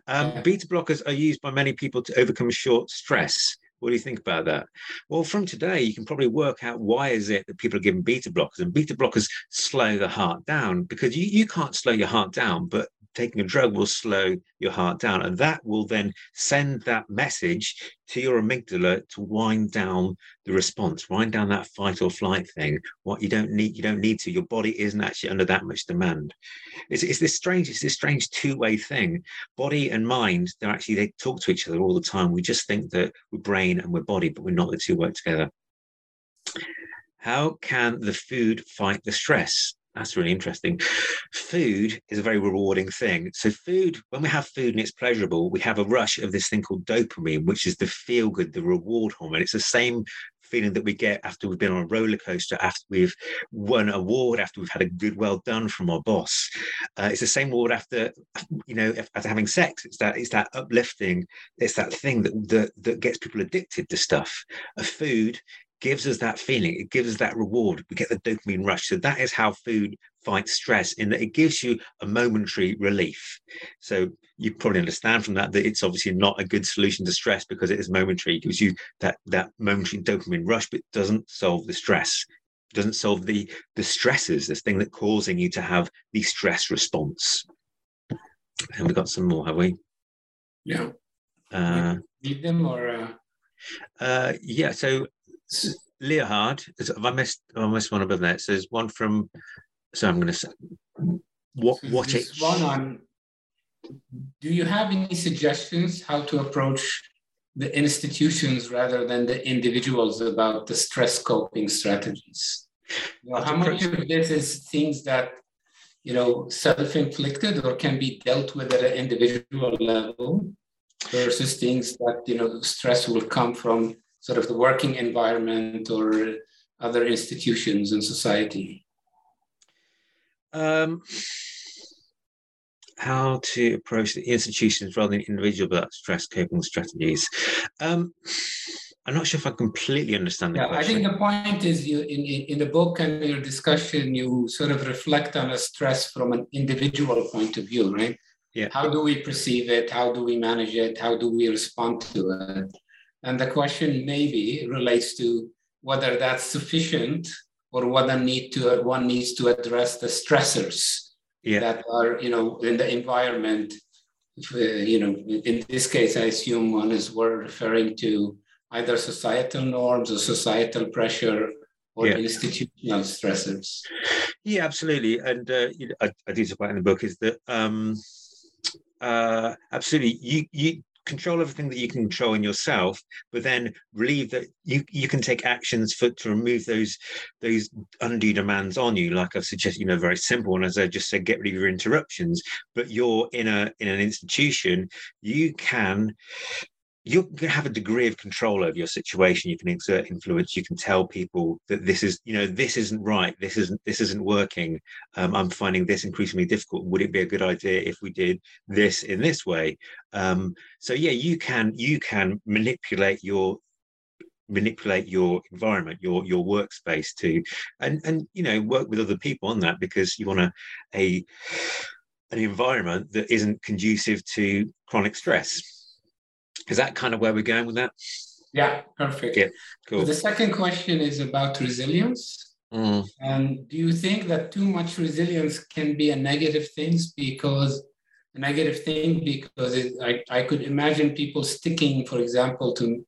S5: um, beta blockers are used by many people to overcome short stress. What do you think about that? Well, from today, you can probably work out why is it that people are given beta blockers, and beta blockers slow the heart down because you, you can't slow your heart down, but taking a drug will slow your heart down. And that will then send that message to your amygdala to wind down the response, wind down that fight or flight thing. What you don't need, you don't need to. Your body isn't actually under that much demand. It's, it's this strange, it's this strange two-way thing. Body and mind, they're actually they talk to each other all the time. We just think that we're brain and we're body, but we're not. The two work together. How can the food fight the stress? That's really interesting. Food is a very rewarding thing. So, food, when we have food and it's pleasurable, we have a rush of this thing called dopamine, which is the feel good, the reward hormone. It's the same feeling that we get after we've been on a roller coaster, after we've won an award, after we've had a good well done from our boss. Uh, it's the same reward after, you know, after having sex. It's that it's that uplifting. It's that thing that that, that gets people addicted to stuff. A food gives us that feeling, it gives us that reward. We get the dopamine rush. So that is how food fights stress, in that it gives you a momentary relief. So you probably understand from that that it's obviously not a good solution to stress because it is momentary. It gives you that that momentary dopamine rush, but doesn't solve the stress. It doesn't solve the the stresses, this thing that causing you to have the stress response. And we've got some more, have we?
S4: Yeah. Uh, Need them or? Uh...
S5: Uh, yeah. So Leahard, have I missed? Have I missed one above there? So there's one from. So I'm going to say, what what it.
S4: One on. Do you have any suggestions how to approach the institutions rather than the individuals about the stress coping strategies? You know, how much of this is things that you know self-inflicted or can be dealt with at an individual level versus things that you know stress will come from sort of the working environment or other institutions in society?
S5: Um, how to approach the institutions rather than individual about stress coping strategies. Um, I'm not sure if I completely understand the
S4: yeah,
S5: question.
S4: I think the point is you in, in the book and your discussion, you sort of reflect on a stress from an individual point of view, right?
S5: Yeah.
S4: How do we perceive it? How do we manage it? How do we respond to it? And the question maybe relates to whether that's sufficient or whether need to one needs to address the stressors yeah. that are you know in the environment. Uh, you know, in this case, I assume one is we're referring to either societal norms or societal pressure or yeah. institutional stressors.
S5: Yeah, absolutely. And uh, I, I do talk about in the book is that um, uh, absolutely you you control everything that you can control in yourself, but then relieve that you you can take actions for to remove those those undue demands on you. Like I've suggested, you know, very simple. And as I just said, get rid of your interruptions. But you're in a in an institution, you can going to have a degree of control over your situation. You can exert influence. You can tell people that this is you know this isn't right. This isn't this isn't working. Um, i'm finding this increasingly difficult. Would it be a good idea if we did this in this way? Um, so yeah you can you can manipulate your manipulate your environment your your workspace to and and you know work with other people on that because you want a a an environment that isn't conducive to chronic stress is that kind of where we're going with that?
S4: Yeah, perfect.
S5: Yeah, cool.
S4: So the second question is about resilience.
S5: Mm.
S4: And do you think that too much resilience can be a negative thing? Because a negative thing because it, I, I could imagine people sticking, for example, to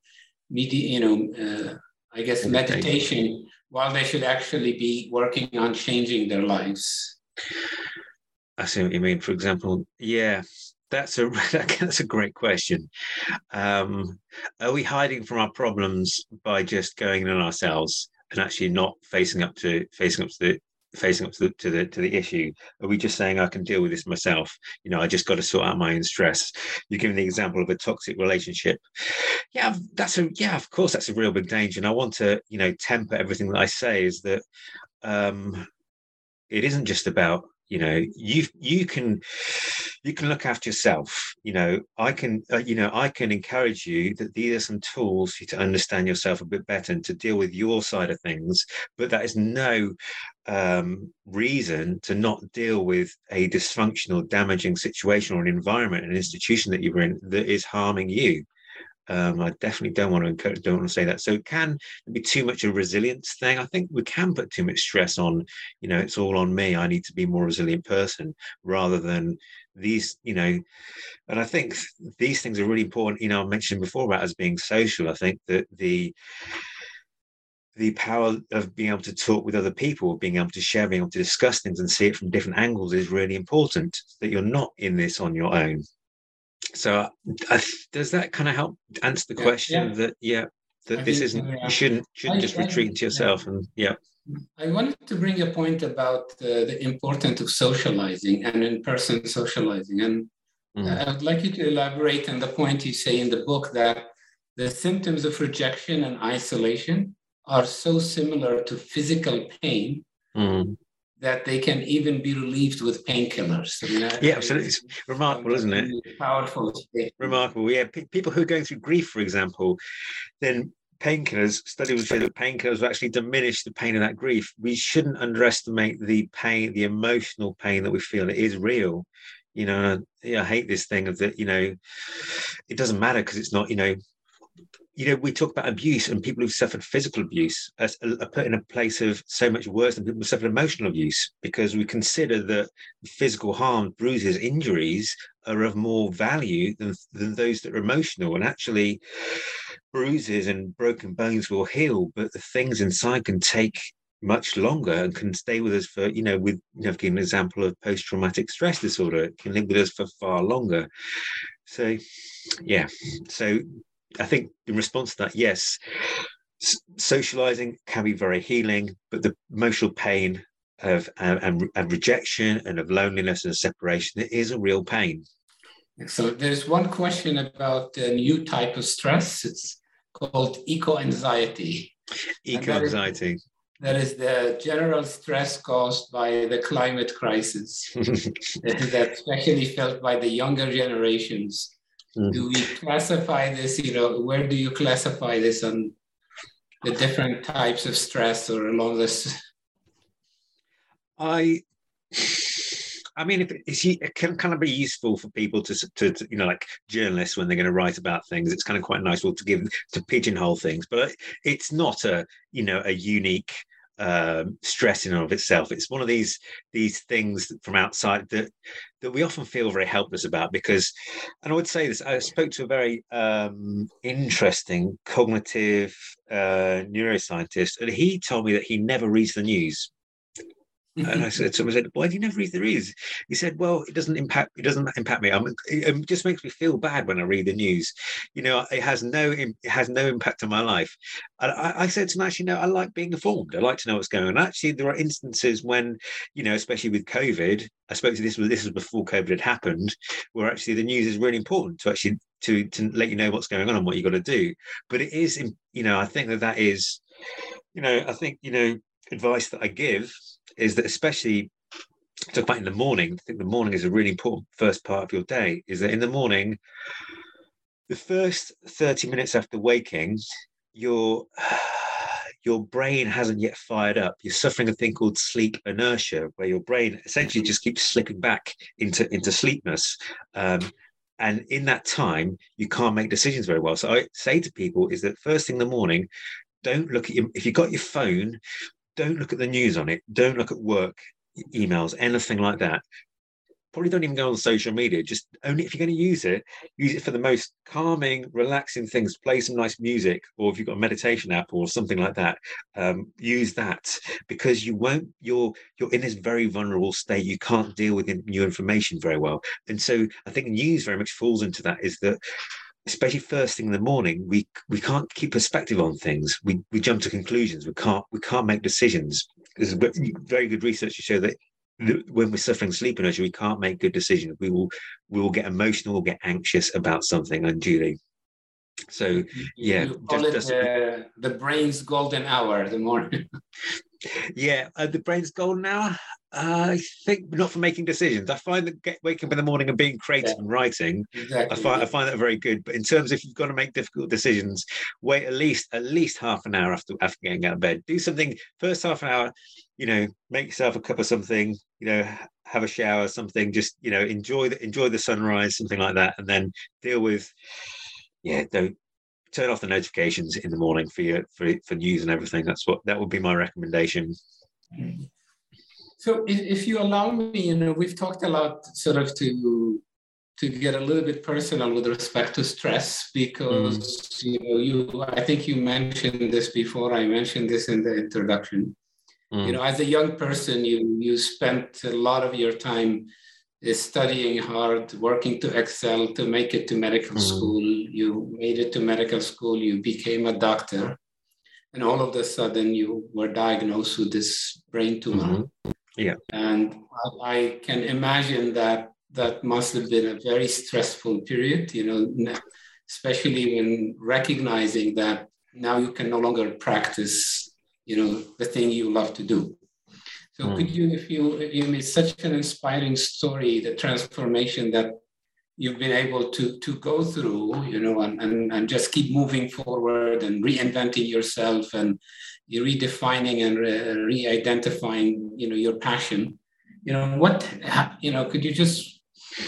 S4: medi- you know, uh, I guess meditation. meditation while they should actually be working on changing their lives.
S5: I see what you mean. For example, yeah, that's a that's a great question. Um, are we hiding from our problems by just going in on ourselves and actually not facing up to facing up to the facing up to the, to the to the issue? Are we just saying I can deal with this myself? You know, I just got to sort out my own stress. You're giving the example of a toxic relationship. Yeah, that's a yeah, of course, that's a real big danger. And I want to you know temper everything that I say is that um, it isn't just about you know you you can you can look after yourself. You know, I can, uh, you know, I can encourage you that these are some tools for you to understand yourself a bit better and to deal with your side of things. But that is no um, reason to not deal with a dysfunctional, damaging situation or an environment, an institution that you're in that is harming you. Um, I definitely don't want to encourage, don't want to say that. So it can be too much a resilience thing. I think we can put too much stress on, you know, it's all on me. I need to be more resilient person rather than these, you know, and I think these things are really important. You know, I mentioned before about as being social. I think that the the power of being able to talk with other people, being able to share, being able to discuss things and see it from different angles is really important. That you're not in this on your own so uh, does that kind of help answer the question yeah. that yeah that I this isn't uh, you shouldn't shouldn't I, just retreat into yourself yeah. and yeah
S4: i wanted to bring a point about uh, the importance of socializing and in-person socializing and mm. i would like you to elaborate on the point you say in the book that the symptoms of rejection and isolation are so similar to physical pain mm that they can even be relieved with painkillers. I
S5: mean, yeah, absolutely. It's remarkable, isn't it?
S4: Powerful.
S5: Remarkable. Yeah. P- people who are going through grief, for example, then painkillers, studies show that painkillers actually diminish the pain of that grief. We shouldn't underestimate the pain, the emotional pain that we feel. It is real. You know, yeah, I hate this thing of that, you know, it doesn't matter because it's not, you know, you know, we talk about abuse and people who've suffered physical abuse are, uh, are put in a place of so much worse than people who suffered emotional abuse because we consider that physical harm, bruises, injuries are of more value than, than those that are emotional. And actually, bruises and broken bones will heal, but the things inside can take much longer and can stay with us for, you know, with, you know, I've given an example of post traumatic stress disorder, it can live with us for far longer. So, yeah. So I think in response to that, yes, socializing can be very healing, but the emotional pain of and, and, and rejection and of loneliness and separation it is a real pain.
S4: So there's one question about a new type of stress. It's called eco anxiety.
S5: Eco anxiety.
S4: That is the general stress caused by the climate crisis, that especially felt by the younger generations Mm. Do we classify this, you know, where do you classify this on the different types of stress or along this?
S5: I I mean, if it's, it can kind of be useful for people to, to, to, you know, like journalists when they're going to write about things. It's kind of quite nice well, to give to pigeonhole things, but it's not a, you know, a unique um, stress in and of itself. It's one of these these things from outside that that we often feel very helpless about because, and I would say this. I spoke to a very um, interesting cognitive uh, neuroscientist, and he told me that he never reads the news and I said I said, why do you never read the news? He said, well, it doesn't impact, it doesn't impact me. I'm, it just makes me feel bad when I read the news. You know, it has no, it has no impact on my life. And I, I said to him, actually, no, I like being informed. I like to know what's going on. Actually, there are instances when, you know, especially with COVID, I spoke to this, this was before COVID had happened, where actually the news is really important to actually, to, to let you know what's going on and what you got to do. But it is, you know, I think that that is, you know, I think, you know, advice that I give is that especially talk about in the morning, I think the morning is a really important first part of your day, is that in the morning, the first 30 minutes after waking, your your brain hasn't yet fired up. You're suffering a thing called sleep inertia, where your brain essentially just keeps slipping back into, into sleepness. Um, and in that time, you can't make decisions very well. So I say to people is that first thing in the morning, don't look at your, if you've got your phone, don't look at the news on it. Don't look at work emails, anything like that. Probably don't even go on social media. Just only if you're going to use it, use it for the most calming, relaxing things. Play some nice music, or if you've got a meditation app or something like that, um, use that because you won't. You're you're in this very vulnerable state. You can't deal with new information very well, and so I think news very much falls into that. Is that especially first thing in the morning, we we can't keep perspective on things. We we jump to conclusions. We can't we can't make decisions. There's very good research to show that when we're suffering sleep inertia, we can't make good decisions. We will we will get emotional, we'll get anxious about something unduly. So yeah,
S4: you call just, it just, uh, the brain's golden hour, the morning.
S5: yeah, uh, the brain's golden hour. I think not for making decisions. I find that get, waking up in the morning and being creative yeah. and writing, exactly. I find I find that very good. But in terms of if you've got to make difficult decisions, wait at least at least half an hour after after getting out of bed. Do something first half an hour. You know, make yourself a cup of something. You know, have a shower, something. Just you know, enjoy the enjoy the sunrise, something like that, and then deal with. Yeah, don't turn off the notifications in the morning for your for for news and everything. That's what that would be my recommendation.
S4: So if, if you allow me, you know, we've talked a lot sort of to to get a little bit personal with respect to stress because mm. you know you I think you mentioned this before. I mentioned this in the introduction. Mm. You know, as a young person, you you spent a lot of your time studying hard, working to excel to make it to medical mm. school. You made it to medical school. You became a doctor, and all of a sudden you were diagnosed with this brain tumor. Mm-hmm.
S5: Yeah.
S4: And I can imagine that that must have been a very stressful period, you know, especially when recognizing that now you can no longer practice, you know, the thing you love to do. So mm. could you, if you, you made such an inspiring story, the transformation that you've been able to to go through, you know, and, and, and just keep moving forward and reinventing yourself and redefining and re- identifying you know, your passion. You know, what, you know, could you just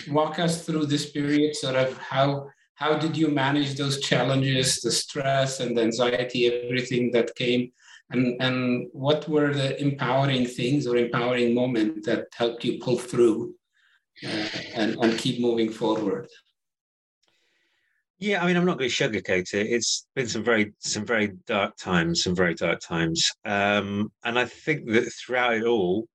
S4: walk us through this period, sort of how, how did you manage those challenges, the stress and the anxiety, everything that came? And, and what were the empowering things or empowering moments that helped you pull through uh, and, and keep moving forward?
S5: Yeah, I mean, I'm not going to sugarcoat it. It's been some very, some very dark times, some very dark times, um, and I think that throughout it all,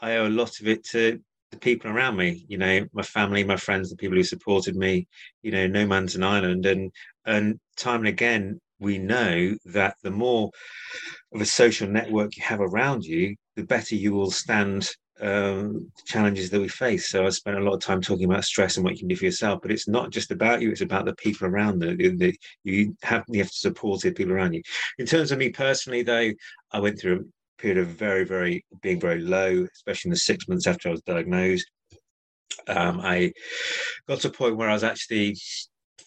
S5: I owe a lot of it to the people around me. You know, my family, my friends, the people who supported me. You know, no man's an island, and and time and again, we know that the more of a social network you have around you, the better you will stand um, challenges that we face. So I spent a lot of time talking about stress and what you can do for yourself, but it's not just about you; it's about the people around you. You have you have to support the people around you. In terms of me personally, though, I went through a period of very, very being very low, especially in the six months after I was diagnosed. Um, I got to a point where I was actually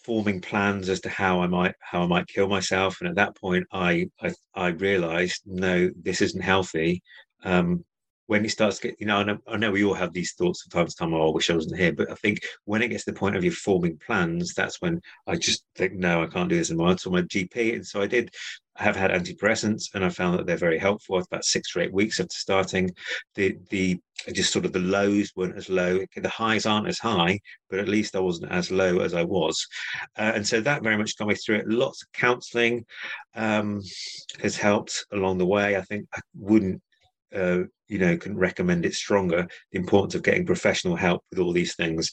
S5: forming plans as to how I might how I might kill myself, and at that point, I I, I realised no, this isn't healthy. Um, when it starts to get, you know, I know, I know we all have these thoughts from time to time, oh, I wish I wasn't here. But I think when it gets to the point of you forming plans, that's when I just think, no, I can't do this anymore. So my GP. And so I did I have had antidepressants and I found that they're very helpful. About six or eight weeks after starting, the the just sort of the lows weren't as low. The highs aren't as high, but at least I wasn't as low as I was. Uh, and so that very much got me through it. Lots of counselling um, has helped along the way. I think I wouldn't uh, you know can recommend it stronger the importance of getting professional help with all these things.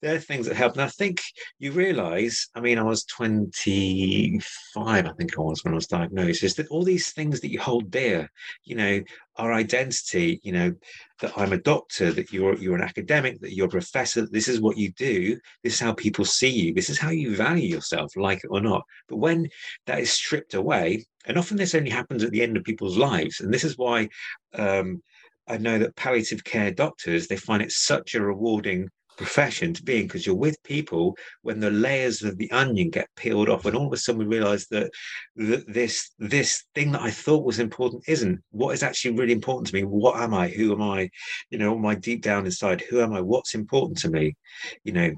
S5: There are things that help. And i think you realize i mean i was 25 i think i was when i was diagnosed is that all these things that you hold dear you know our identity you know that i'm a doctor that you're you're an academic that you're a professor this is what you do this is how people see you this is how you value yourself like it or not. But when that is stripped away and often this only happens at the end of people's lives and this is why um, I know that palliative care doctors they find it such a rewarding profession to be in because you're with people when the layers of the onion get peeled off and all of a sudden we realize that, that this this thing that i thought was important isn't. What is actually really important to me? What am i? Who am i? You know my deep down inside who am i? What's important to me? You know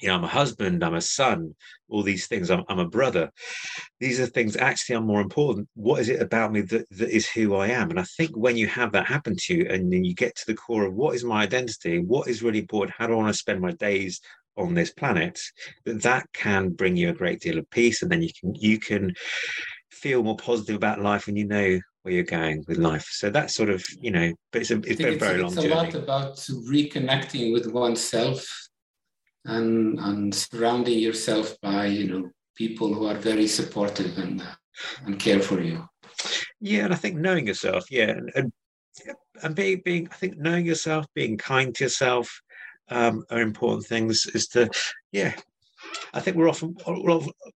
S5: you know, I'm a husband, I'm a son, all these things, I'm, I'm a brother. These are things actually are more important. What is it about me that, that is who I am? And I think when you have that happen to you and then you get to the core of what is my identity, what is really important, how do I want to spend my days on this planet, that that can bring you a great deal of peace. And then you can you can feel more positive about life and you know where you're going with life. So that's sort of, you know, but it's a it's been very long
S4: it's a lot about reconnecting with oneself and and surrounding yourself by you know people who are very supportive and and care for you.
S5: Yeah and i think knowing yourself yeah and and, and being being i think knowing yourself being kind to yourself um, are important things is to yeah I think we're often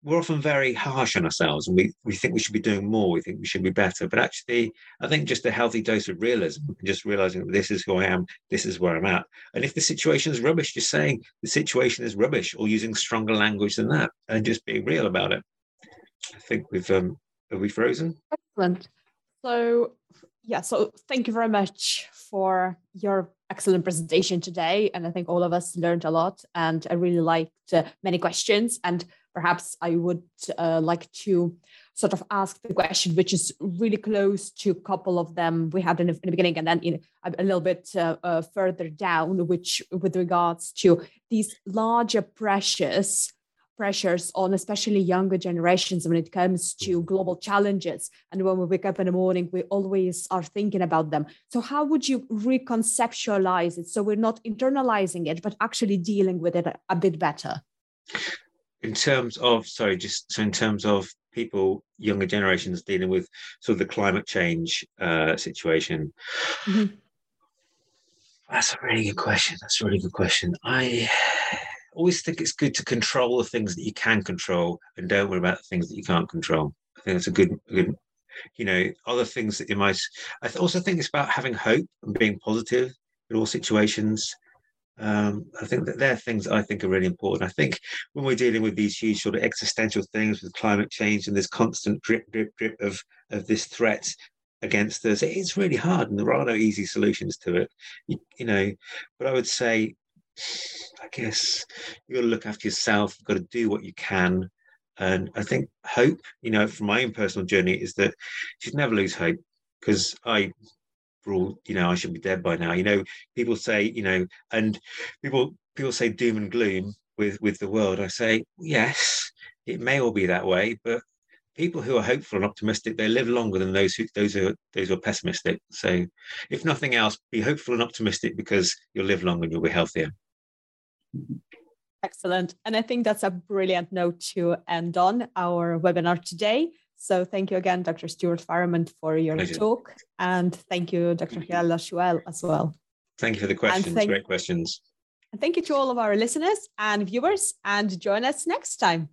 S5: we're often very harsh on ourselves, and we we think we should be doing more. We think we should be better, but actually, I think just a healthy dose of realism, just realizing this is who I am, this is where I'm at, and if the situation is rubbish, just saying the situation is rubbish, or using stronger language than that, and just being real about it. I think we've um, are we frozen?
S3: Excellent. So yeah, so thank you very much for your excellent presentation today. And I think all of us learned a lot. And I really liked uh, many questions. And perhaps I would uh, like to sort of ask the question, which is really close to a couple of them we had in the, in the beginning, and then in a, little bit uh, uh, further down, which with regards to these larger pressures pressures on especially younger generations when it comes to global challenges. And when we wake up in the morning we always are thinking about them. So how would you reconceptualize it? So we're not internalizing it but actually dealing with it a, a bit better.
S5: In terms of sorry just so in terms of people younger generations dealing with sort of the climate change uh, situation. Mm-hmm. that's a really good question. That's a really good question. I always think it's good to control the things that you can control and don't worry about the things that you can't control. I think that's a good, good you know, other things that you might. I also think it's about having hope and being positive in all situations. Um, I think that they're things that I think are really important. I think when we're dealing with these huge sort of existential things with climate change and this constant drip, drip, drip of of this threat against us, it's really hard, and there are no easy solutions to it. You, you know, but I would say I guess you've got to look after yourself. You've got to do what you can. And I think hope, you know, from my own personal journey, is that you should never lose hope because I, rule, you know, I should be dead by now. You know, people say, you know, and people people say doom and gloom with with the world. I say yes, it may all be that way, but people who are hopeful and optimistic they live longer than those who those who are, those who are pessimistic. So, if nothing else, be hopeful and optimistic because you'll live longer and you'll be healthier.
S3: Excellent. And I think that's a brilliant note to end on our webinar today. So thank you again, Dr. Stuart Farrimond, for your Pleasure. talk. And thank you, Dr. Hilal Lashuel, as well.
S5: Thank you for the questions. Great questions.
S3: And thank you to all of our listeners and viewers, and join us next time.